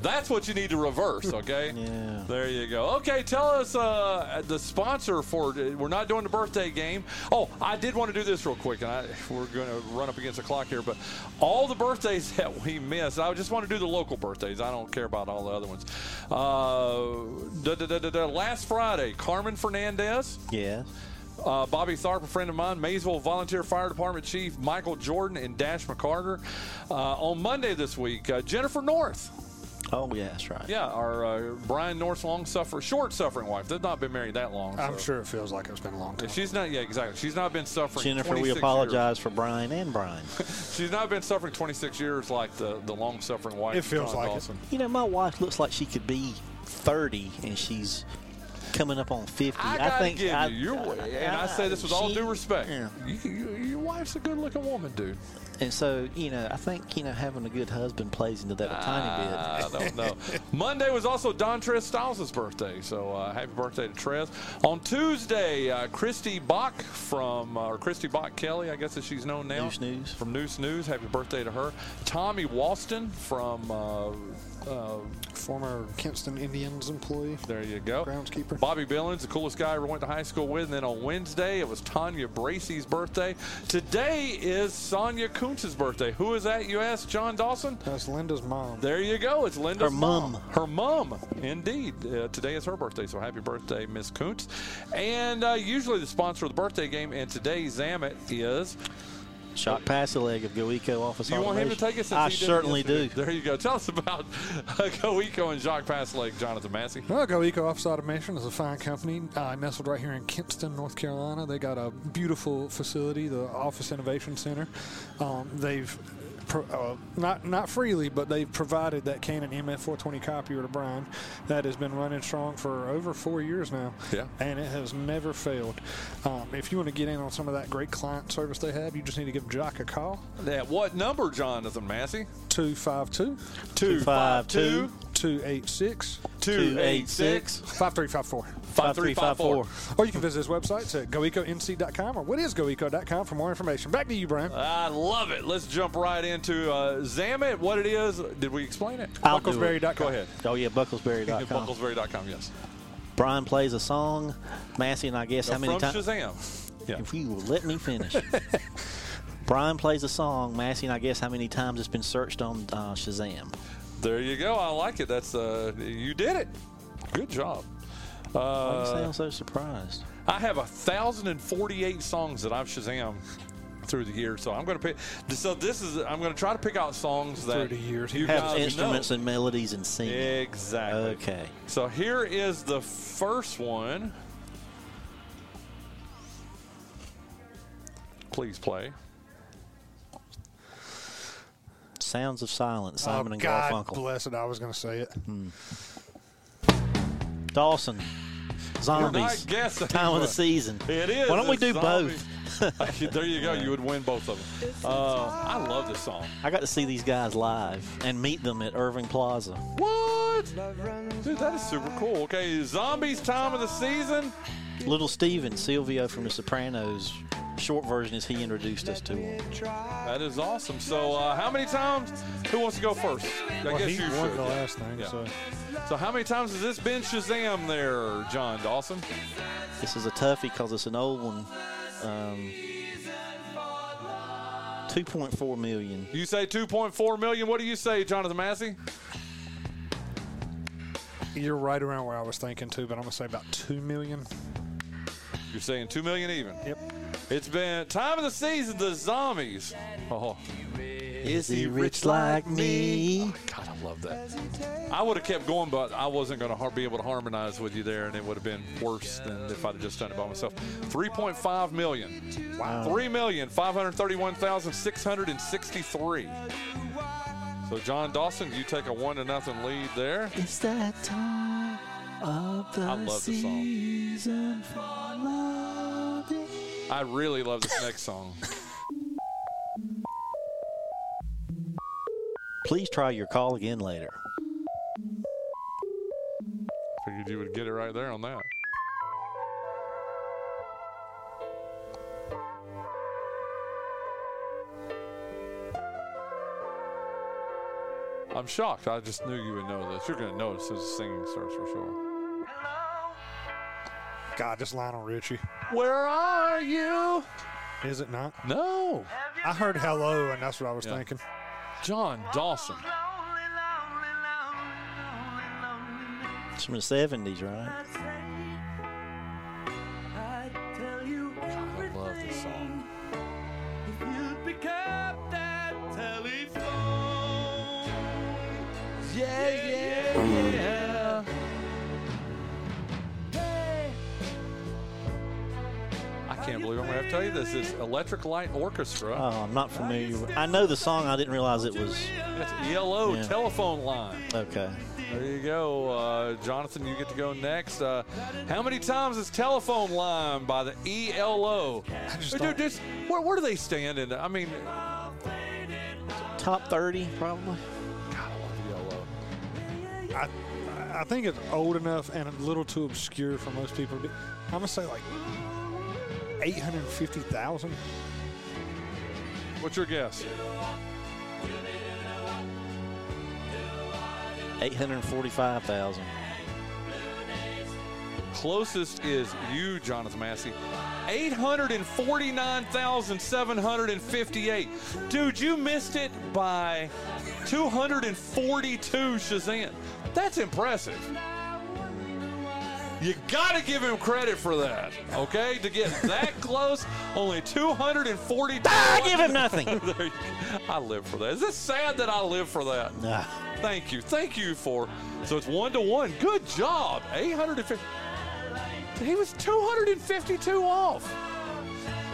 that's what you need to reverse, okay? Yeah. There you go. Okay, tell us uh, the sponsor for. We're not doing the birthday game. Oh, I did want to do this real quick, and I, we're going to run up against the clock here. But all the birthdays that we missed, I just want to do the local birthdays. I don't care about all the other ones. Uh, da, da, da, last Friday, Carmen Fernandez. Yeah. Uh, Bobby Tharp, a friend of mine, Maysville Volunteer Fire Department Chief Michael Jordan and Dash McCarter. Uh, on Monday this week, uh, Jennifer North. Oh, yeah, that's right. Yeah, our uh, Brian North's long suffering, short suffering wife. They've not been married that long. I'm so- sure it feels like it's been a long time. She's not. Yeah, exactly. She's not been suffering. Jennifer, we 26 apologize for Brian and Brian. She's not been suffering 26 years like the the long suffering wife. It feels Jon like it. You know, my wife looks like she could be 30 and she's coming up on 50. I gotta think give I, you, your, and I say this with all due respect. Yeah. You, you, your wife's a good-looking woman, dude. And so, you know, I think, you know, having a good husband plays into that a tiny bit. I don't know. Monday was also Don Trez Styles' birthday, so uh, happy birthday to Trez. On Tuesday, uh, Christy Bach from, uh, or Christy Bach Kelly, I guess as she's known now. News News. From News News. Happy birthday to her. Tommy Walston from, uh, Former Kinston Indians employee. there you go. Groundskeeper. Bobby Billings, the coolest guy I ever went to high school with. And then on Wednesday, it was Tanya Bracey's birthday. Today is Sonia Kuntz's birthday. Who is that, you ask, Jon Dawson? That's Linda's mom. There you go. It's Linda's Her mom. Her mom, indeed. Uh, today is her birthday, so happy birthday, Miss Kuntz. And uh, usually the sponsor of the birthday game, and today Zam It is. Shock pass a leg of Goeco Office Do you want him to take it? I he did it certainly do. There you go. Tell us about uh, GoEco and Jacques Pass Lake, Jonathan Massey. Well, Go Eco Office Automation is a fine company uh, nestled right here in Kinston, North Carolina. They got a beautiful facility, the Office Innovation Center. Um, they've pro, uh, not not freely, but they've provided that Canon MF420 copier to Bryan that has been running strong for over four years now. Yeah. and it has never failed. Um, if you want to get in on some of that great client service they have, you just need to give Jock a call. At what number, Jonathan Massey? 252 252 286 286 5354. 5354. Or you can visit his website at goeconc.com or what is goeco.com for more information. Back to you, Bryan. I love it. Let's jump right into uh, Zam It. What it is? Did we explain it? I'll do it. Bucklesberry.com. Go ahead. Oh, yeah, bucklesberry.com. Bucklesberry.com, yes. Bryan plays a song. Massey and I guess how many times. Shazam. Yeah. If you will let me finish. Bryan plays a song. Massey and I guess how many times it's been searched on uh, Shazam. There you go. I like it. That's uh, you did it. Good job. Why Uh, you sound so surprised? I have a thousand and forty-eight songs that I've Shazam through the years, so I'm going to pick. So this is I'm going to try to pick out songs that Through the years. you Have guys instruments know. and melodies and singing. Exactly. Okay. So here is the first one. Please play. Sounds of Silence, Simon oh, and God Garfunkel. bless it. I was going to say it. Dawson, Zombies, not guessing, Time of the season. It is. Why don't we do zombies. both? there you go. You would win both of them. Uh, I love this song. I got to see these guys live and meet them at Irving Plaza. What? Dude, that is super cool. Okay, Zombies Time of the Season. Little Steven, Silvio from The Sopranos, short version is he introduced us to him. That is awesome. So, uh, how many times? Who wants to go first? I Well, guess he you won should. the last thing, Yeah. so So, how many times has this been Shazam there, Jon Dawson? This is a toughie because it's an old one. Um, 2.4 million. You say 2.4 million. What do you say, Jonathan Massey? you're right around where I was thinking too. But I'm going to say about two million. You're saying 2 million even. Yep. It's been time of the season, the zombies. Oh, Is he rich like me? Oh, God, I love that. I would have kept going, but I wasn't going to be able to harmonize with you there, and it would have been worse than if I'd have just done it by myself. 3.5 million. Wow. 3,531,663. So, Jon Dawson, you take a one to nothing lead there. It's that time of the I love the song. season for loving. I really love this next song. Please try your call again later. Figured you would get it right there on that. I'm shocked. I just knew you would know this. You're going to know it as soon as the singing starts for sure. God, just Lionel Richie. Where are you? Is it not? No. I heard hello, and that's what I was Yeah. thinking. Jon Dawson. It's from the 70s, right? To have to tell you this. It's Electric Light Orchestra. Oh, I'm not familiar. with I know the song. I didn't realize it was. That's ELO Yeah. telephone line. Okay. There you go. Uh, Jonathan, you get to go next. Uh, how many times is telephone line by the ELO? just Dude, just, where, where do they stand in? I mean, Top 30, probably. God, I love ELO. I, I think it's old enough and a little too obscure for most people. I'm gonna say like eight hundred fifty thousand. What's your guess? 845,000. Closest is you, Jonathan Massey. 849,758. Dude, you missed it by 242 Shazam. That's impressive. You got to give him credit for that, okay? To get that close, only 240. I ah, give him nothing. I live for that. Is it sad that I live for that? Nah. Thank you. Thank you for. So it's one to one. Good job. 850. He was 252 off.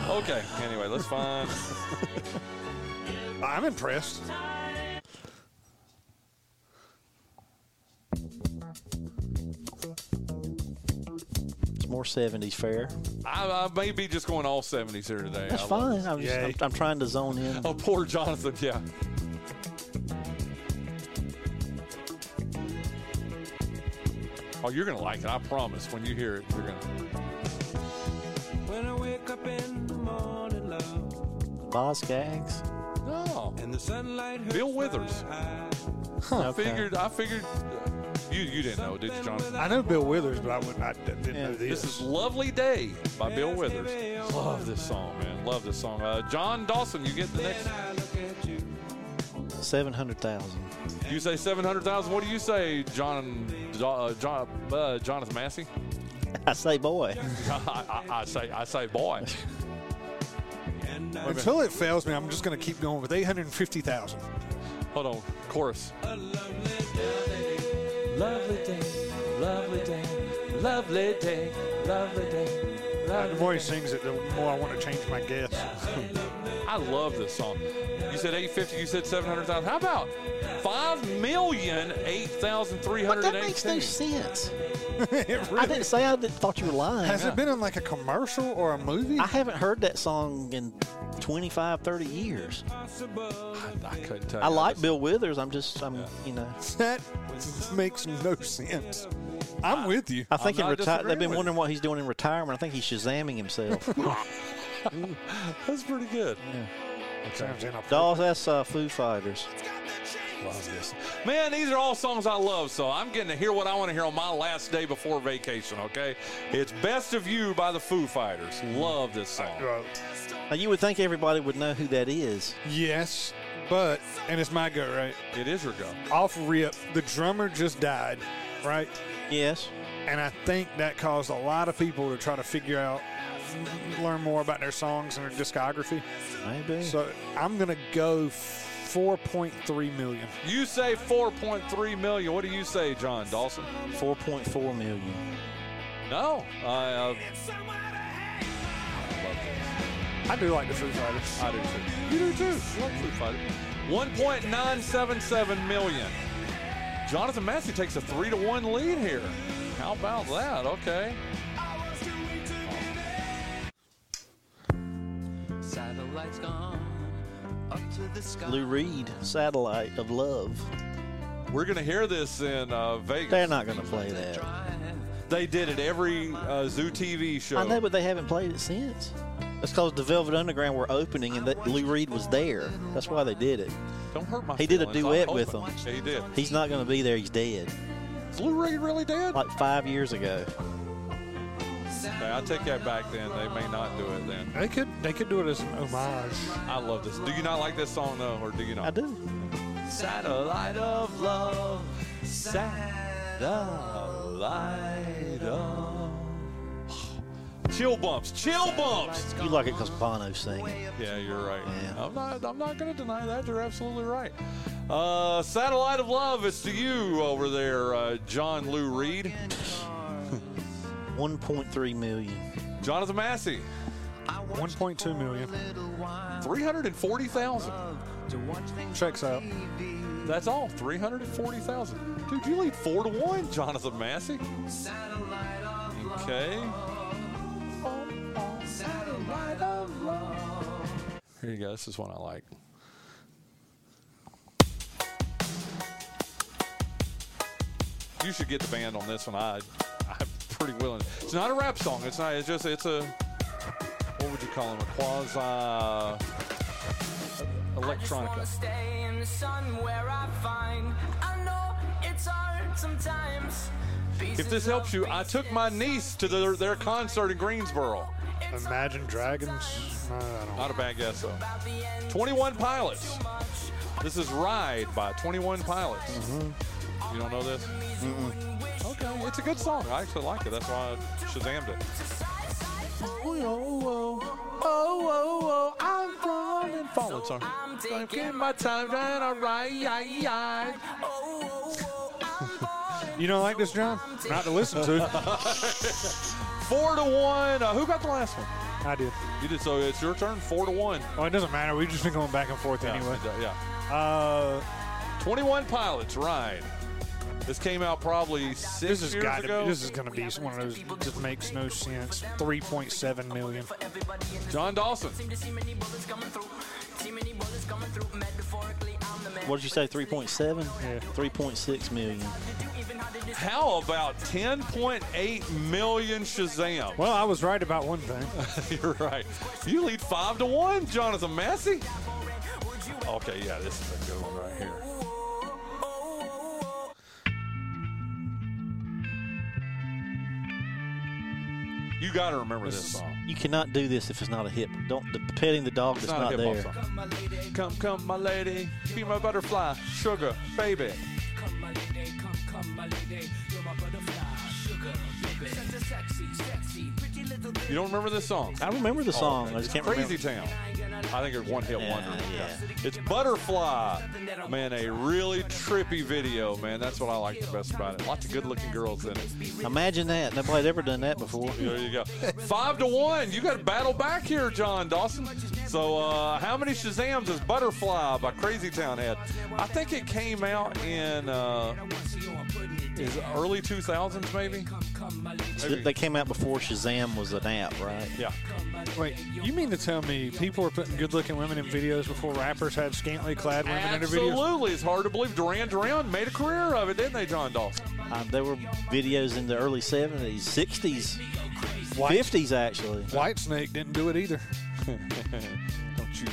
Okay. Anyway, let's find. I'm impressed. More 70s fair. I, I may be just going all 70s here today. That's I fine. I'm, just, I'm, I'm trying to zone in. Oh, poor Jonathan. Yeah. Oh, you're gonna like it. I promise. When you hear it, you're gonna. When I wake up in the morning, love, Boz Scaggs. No. and the sunlight Bill Withers. my eyes. I Okay. figured. I figured. uh, you you didn't know, did you, Jonathan? I know Bill Withers, but I wouldn't. I didn't Yeah. know this. This is "Lovely Day" by Bill Withers. Love this song, man. Love this song. Uh, Jon Dawson, you get the next. I look you. 700,000. You say seven hundred thousand. What do you say, John? Uh, John uh, Jonathan Massey? I say, boy. I, I, I say I say boy. Until it fails me, I'm just going to keep going with 850,000. Hold on, chorus. A lovely day. Lovely day, lovely day, lovely day, lovely. The more he sings it, the more I want to change my guess. I love this song. You said 850, you said 700,000. How about 5,008,318? But that makes no sense. it I didn't say I didn't, thought you were lying. has it been in like a commercial or a movie? I haven't heard that song in 25, 30 years. I, I couldn't tell I you. like Bill Withers. I'm just, I'm, you know. that makes no sense. I'm with you. I think in not reti- they've been wondering what he's doing in retirement. I think he's shazamming himself. That's pretty good. Sounds inappropriate. Dolls, that's uh, Foo Fighters. Love this. Man, these are all songs I love, so I'm getting to hear what I want to hear on my last day before vacation, okay? It's Best of You by the Foo Fighters. Love this song. Now, you would think everybody would know who that is. yes, but, and it's my go, right? It is your go. Off rip, the drummer just died, right? Yes. And I think that caused a lot of people to try to figure out, learn more about their songs and their discography. Maybe. So I'm going to go 4.3 million. You say 4.3 million. What do you say, Jon Dawson? 4.4 million. No. I, uh, I do like the Foo Fighters. I do too. You do too. You like Foo Fighters. 1.977 million. Jonathan Massey takes a three to one lead here. How about that? Okay. Satellites gone Lou Reed, Satellite of Love. We're going to hear this in uh, Vegas. They're not going to play that. They did it every uh, Zoo TV show. I know, but they haven't played it since. That's because the Velvet Underground were opening and that Lou Reed was there. That's why they did it. Don't hurt my He did a duet with them. Yeah, he did. He's not going to be there. He's dead. Is Lou Reed really dead? Like five years ago. Okay, I take that back. Then they may not do it. Then They could they could do it as an homage. I love this. Do you not like this song though, or do you not? I do. Satellite of love, satellite of. Chill bumps, chill bumps. You like it because Bono's singing. Yeah, you're right. Yeah. I'm not. I'm not going to deny that. You're absolutely right. Uh, satellite of love. It's to you over there, uh, Jon Lou Reed, 1.3 million. Jonathan Massey, 1.2 million. three hundred and forty thousand. Checks out. That's all. Three hundred and forty thousand. Dude, you lead four to one, Jonathan Massey. Okay. Here you go. This is one I like. You should get the band on this one. I, pretty willing. It's not a rap song. It's not. It's just. It's a. What would you call them? A quasi electronica. Stay in the sun where I find I know it's hard sometimes. If this helps you, I took my niece to their, their concert in Greensboro. Imagine Dragons. No, I don't. Not a bad guess, though. 21 Pilots. This is Ride by 21 Pilots. You don't know this? Okay, it's a good song. I actually like it. That's why I Shazammed it. Oh, oh, oh, oh, oh, I'm falling, falling. Sorry. I'm taking my time trying to ride. You don't like this, Jon? Not to listen to. Four to one. Uh, who got the last one? I did. You did. So it's your turn. Four to one. Well, it doesn't matter. We've just been going back and forth Yeah, anyway. Yeah. Uh, 21 Pilots ride. This came out probably six this has years got to. ago. This is going to be one of those. Just makes no sense. 3.7 million. Jon Dawson. What did you say? 3.7? Yeah. 3.6 million. How about 10.8 million Shazam? Well, I was right about one thing. You're right. You lead five to one, Jonathan Massey. Okay, yeah, this is a good one right here. You got to remember this song. You cannot do this if it's not a hip. Don't the petting the dog It's that's not, not, a hip there. hop song. Come, come, my lady, be my butterfly, sugar, baby. Come, my lady, come, come, my lady. You're my butterfly, sugar, baby. Such a sexy, sexy, pretty little. You don't remember this song? I remember the oh, song. I Oh, It's just can't remember. Crazy remember. Town. I think it's one hit wonder. yeah. It's Butterfly. Man, a really trippy video, man. That's what I like the best about it. Lots of good looking girls in it. Imagine that. Nobody's ever done that before. There you go. Five to one. You got to battle back here, Jon Dawson. So, uh, how many Shazams is Butterfly by Crazy Town had? I think it came out in uh, is early 2000s, maybe. So They came out before Shazam was an app, right? Yeah. Wait, you mean to tell me people were putting good-looking women in videos before rappers had scantily clad women in their videos? Absolutely. It's hard to believe Duran Duran made a career of it, didn't they, Jon Dawson? Uh, there were videos in the early 70s, 60s, White, 50s, actually. Whitesnake didn't do it either. Don't you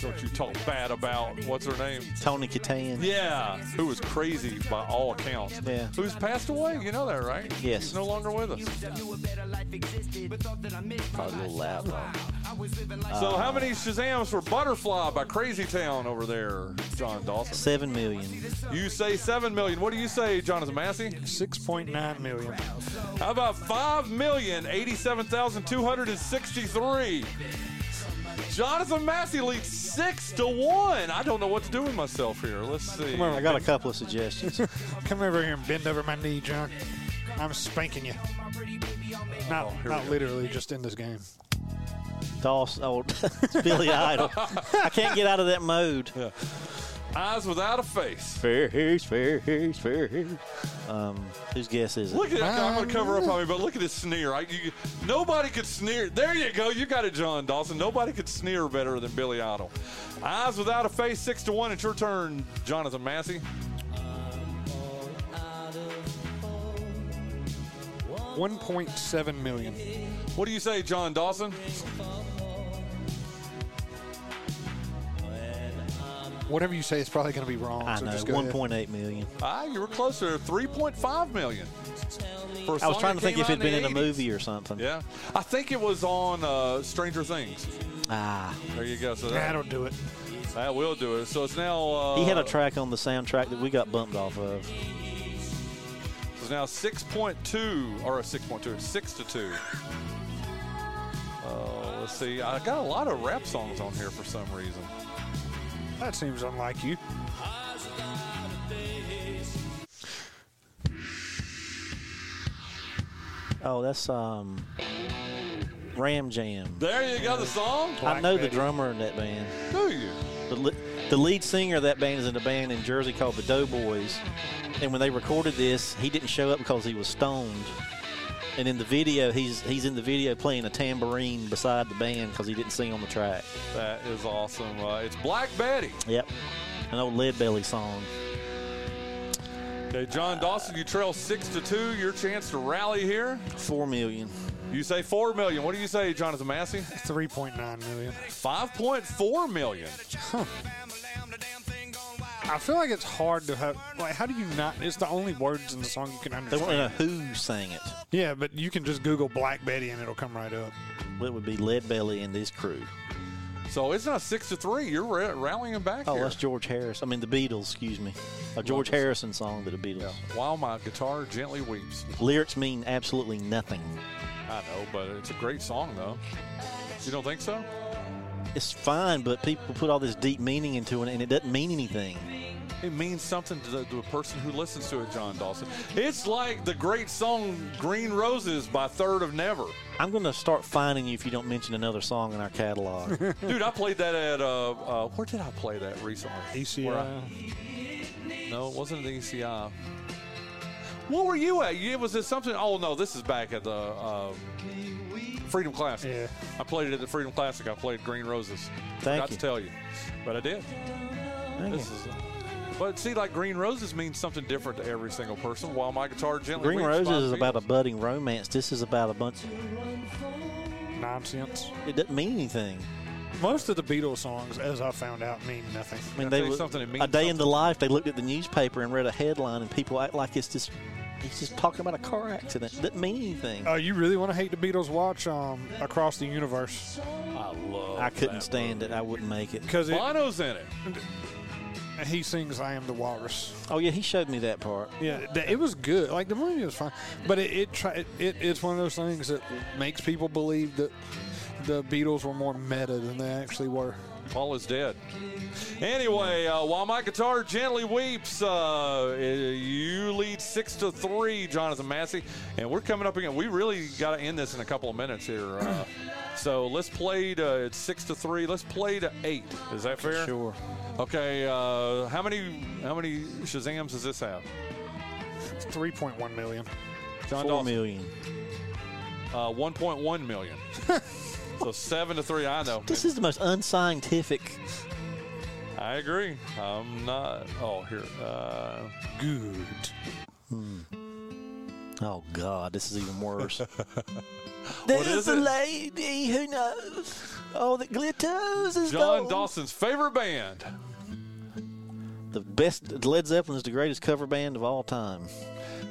don't you talk bad about what's her name? Tawny Kitaen. Yeah, who was crazy by all accounts. Yeah. Who's passed away? You know that, right? Yes. He's no longer with us. Probably a little loud. though. So how many Shazams for Butterfly by Crazy Town over there, Jon Dawson? 7 million. You say seven million. What do you say, Jonathan Massey? 6.9 million. How about five million eighty-seven thousand two hundred and sixty-three? Jonathan Massey leads six to one. I don't know what to do with myself here. Let's see. Come on, I got a couple of suggestions. Come over here and bend over my knee, Jon. I'm spanking you. Not, oh, here we not literally, just in this game. Dawson, oh, it's Billy Idol. I can't get out of that mode. Eyes without a face. Fair hair's fair hair's fair hair. Um, whose guess is it? Look at that. I'm going to cover up on me, but look at his sneer. I, you, nobody could sneer. There you go. You got it, Jon Dawson. Nobody could sneer better than Billy Idol. Eyes without a face, six to one. It's your turn, Jonathan Massey. 1.7 million. What do you say, Jon Dawson? Whatever you say is probably going to be wrong. I so know, just go 1.8 million. Ah, you were closer, three point five million. For a I was trying to think if it'd out been in a movie or something. Yeah, I think it was on uh, Stranger Things. Ah, There you go. So that, That'll do it. that will do it. So it's now. Uh, he had a track on the soundtrack that we got bumped off of. It's now six point two or six point two, six to two. Uh, let's see. I got a lot of rap songs on here for some reason. That seems unlike you. Oh, that's um, Ram Jam. There you go. The song. I know the drummer in that band. Do you? The, li- the lead singer of that band is in a band in Jersey called the Doughboys. And when they recorded this, he didn't show up because he was stoned. And in the video, he's he's in the video playing a tambourine beside the band because he didn't sing on the track. That is awesome. Uh, it's Black Betty. Yep, an old Lead Belly song. Okay, Jon Dawson, you trail six to two. Your chance to rally here. Four million. You say four million. What do you say, Jonathan Massey? 3.9 million. Five point four million. I feel like it's hard to have. Like, how do you not? It's the only words in the song you can understand. They want to know who sang it. Yeah, but you can just Google Black Betty and it'll come right up. It would be Lead Belly and his crew. So it's not six to three. You're ra- rallying back Oh, here. that's George Harris. I mean, the Beatles. Excuse me, a George Harrison song to the Beatles. While my guitar gently weeps. Lyrics mean absolutely nothing. I know, but it's a great song, though. You don't think so? It's fine, but people put all this deep meaning into it, and it doesn't mean anything. It means something to the, to a person who listens to it, Jon Dawson. It's like the great song "Green Roses" by Third of Never. I'm going to start finding you if you don't mention another song in our catalog. Dude, I played that at uh, uh, where did I play that recently? Where I- ECI. no, it wasn't the ECI. What were you at? You, was it something? Oh no, this is back at the uh, Freedom Classic. Yeah. I played it at the Freedom Classic. I played Green Roses. Thank Forgot you. to tell you, but I did. Thank This you. is. But see, like Green Roses means something different to every single person. While my guitar gently Green weeps Roses is the about a budding romance. This is about a bunch. Of nonsense. It doesn't mean anything. Most of the Beatles songs, as I found out, mean nothing. I mean, they tell you were- something, it means a day in the life. They looked at the newspaper and read a headline, and people act like it's just he's just talking about a car accident. It doesn't mean anything. Uh, you really want to hate the Beatles? Watch um, Across the Universe I love. I couldn't that stand it. I wouldn't make it. because Bono's in it. he sings "I Am the Walrus." Oh yeah, he showed me that part. Yeah, th- it was good. Like the movie was fine, but it it, try, it it it's one of those things that makes people believe that the Beatles were more meta than they actually were. Paul is dead. Anyway, uh, while my guitar gently weeps, uh, you lead six to three, Jonathan Massey, and we're coming up again. We really got to end this in a couple of minutes here. Uh, so let's play to it's six to three. Let's play to eight. Is that fair? Sure. Okay. Uh, how many how many Shazams does this have? Three point one million. Jon Four Dawson? million. Uh, 1.1 million. so seven to three. I know. This is the most unscientific. I agree. I'm not. Oh, here. Uh, Good. Oh God, this is even worse. What There's is a it? lady who knows all that glitters is Jon gold. Dawson's favorite band. The best Led Zeppelin is the greatest cover band of all time.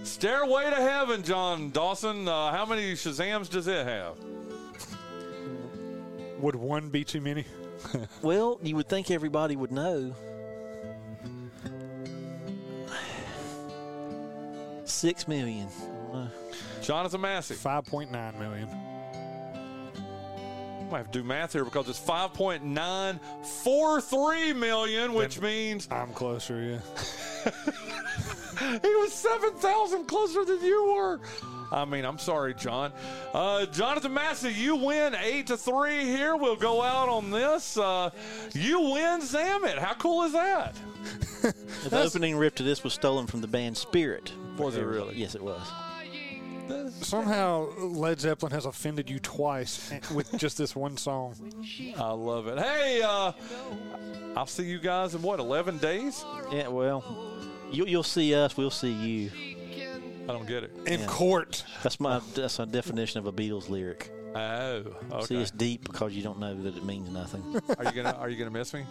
Stairway to Heaven, Jon Dawson. Uh, how many Shazams does it have? Would one be too many? Well, you would think everybody would know. Six million. Jonathan Massey. Five point nine million. I might have to do math here because it's 5.943 million, which means I'm closer. Yeah. he was 7,000 closer than you were. I mean, I'm sorry, Jon. Uh, Jonathan Massey, you win eight to three here. We'll go out on this. Uh, you win Zam It. How cool is that? the opening riff to this was stolen from the band Spirit. Was it really? Yes, it was. Somehow Led Zeppelin has offended you twice with just this one song. I love it. Hey, uh, I'll see you guys in what, 11 days? Yeah, well, you, you'll see us. We'll see you. I don't get it. In Yeah. court. That's my that's my definition of a Beatles lyric. Oh, See, it's deep because you don't know that it means nothing. Are you gonna Are you gonna miss me?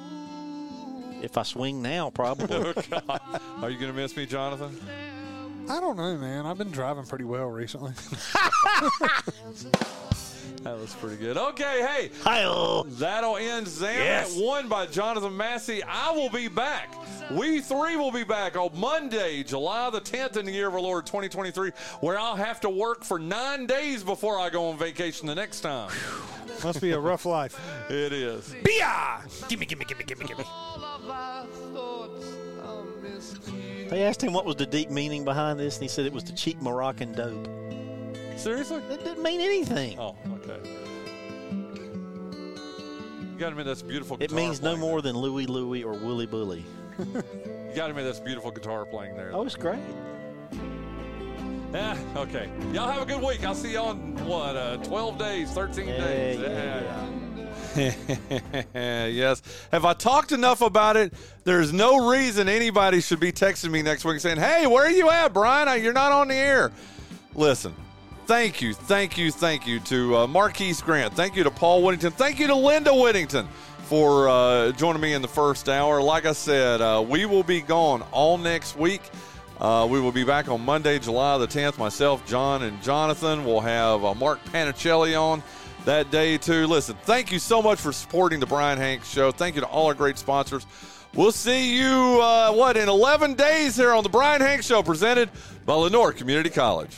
If I swing now, probably. Oh, are you going to miss me, Jonathan? I don't know, man. I've been driving pretty well recently. That was pretty good. Okay, hey, Hi-oh. that'll end Zam It. Yes. Won by Jonathan Massey. I will be back. We three will be back on Monday, July the 10th in the year of our Lord 2023, where I'll have to work for nine days before I go on vacation the next time. Must be a rough life. It is. Bia! Gimme, gimme, gimme, gimme, gimme. They asked him what was the deep meaning behind this, and he said it was the cheap Moroccan dope. Seriously? That didn't mean anything. Oh, okay. You got to admit that's beautiful. it means no playing more than Louie Louie or Wooly Bully. You got to admit that's beautiful guitar playing there. That was great. Yeah, okay. Y'all have a good week. I'll see y'all in what, uh, 12 days, 13 Yeah, days. yeah, yes. Have I talked enough about it? There's no reason anybody should be texting me next week saying, hey, where are you at, Bryan? You're not on the air. Listen, thank you, thank you, thank you to uh, Marquise Grant. Thank you to Paul Whittington. Thank you to Linda Whittington for uh, joining me in the first hour. Like I said, uh, we will be gone all next week. Uh, we will be back on Monday, July the 10th. Myself, Jon, and Jonathan will have uh, Mark Panicelli on that day, too. Listen, thank you so much for supporting the Bryan Hanks Show. Thank you to all our great sponsors. We'll see you, uh, what, in 11 days here on the Bryan Hanks Show, presented by Lenoir Community College.